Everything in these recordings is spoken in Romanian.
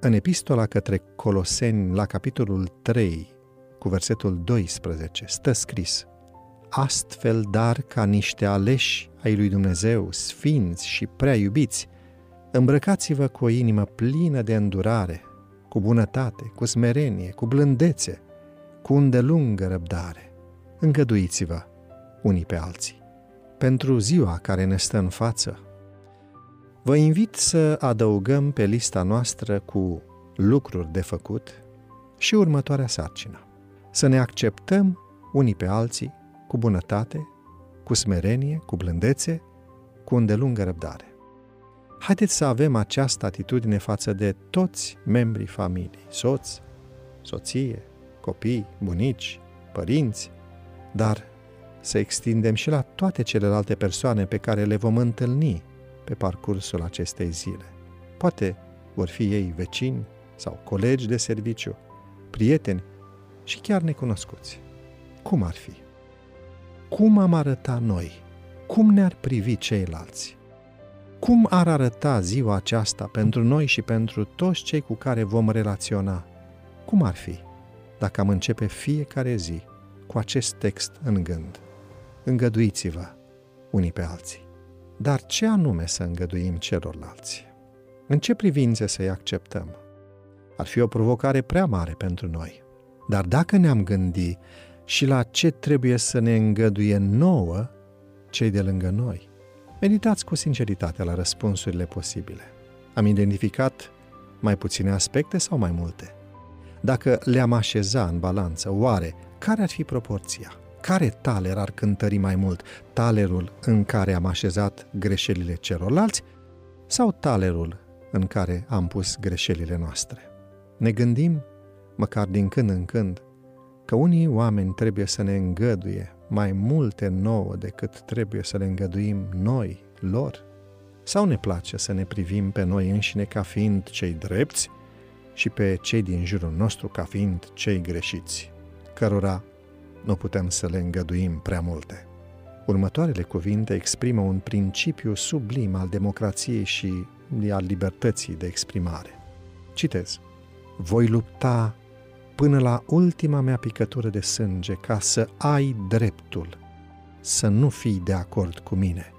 În epistola către Coloseni, la capitolul 3, cu versetul 12, stă scris Astfel, dar, ca niște aleși ai lui Dumnezeu, sfinți și prea iubiți, îmbrăcați-vă cu o inimă plină de îndurare, cu bunătate, cu smerenie, cu blândețe, cu îndelungă răbdare. Îngăduiți-vă unii pe alții. Pentru ziua care ne stă în față, vă invit să adăugăm pe lista noastră cu lucruri de făcut și următoarea sarcină. Să ne acceptăm unii pe alții cu bunătate, cu smerenie, cu blândețe, cu îndelungă răbdare. Haideți să avem această atitudine față de toți membrii familiei, soț, soție, copii, bunici, părinți, dar să extindem și la toate celelalte persoane pe care le vom întâlni pe parcursul acestei zile. Poate vor fi ei vecini sau colegi de serviciu, prieteni și chiar necunoscuți. Cum ar fi? Cum am arăta noi? Cum ne-ar privi ceilalți? Cum ar arăta ziua aceasta pentru noi și pentru toți cei cu care vom relaționa? Cum ar fi dacă am începe fiecare zi cu acest text în gând? Îngăduiți-vă unii pe alții. Dar ce anume să îngăduim celorlalți? În ce privințe să-i acceptăm? Ar fi o provocare prea mare pentru noi. Dar dacă ne-am gândi și la ce trebuie să ne îngăduie nouă cei de lângă noi, meditați cu sinceritate la răspunsurile posibile. Am identificat mai puține aspecte sau mai multe? Dacă le-am așeza în balanță, oare care ar fi proporția? Care taler ar cântări mai mult? Talerul în care am așezat greșelile celorlalți sau talerul în care am pus greșelile noastre? Ne gândim, măcar din când în când, că unii oameni trebuie să ne îngăduie mai multe nouă decât trebuie să le îngăduim noi, lor? Sau ne place să ne privim pe noi înșine ca fiind cei drepți și pe cei din jurul nostru ca fiind cei greșiți, cărora nu putem să le îngăduim prea multe? Următoarele cuvinte exprimă un principiu sublim al democrației și al libertății de exprimare. Citez. Voi lupta până la ultima mea picătură de sânge ca să ai dreptul să nu fii de acord cu mine.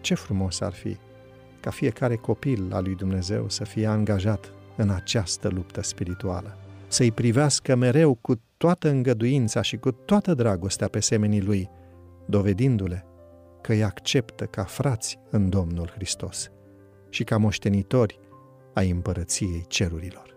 Ce frumos ar fi ca fiecare copil al lui Dumnezeu să fie angajat în această luptă spirituală, să-i privească mereu cu toată îngăduința și cu toată dragostea pe semenii lui, dovedindu-le că îi acceptă ca frați în Domnul Hristos și ca moștenitori ai împărăției cerurilor.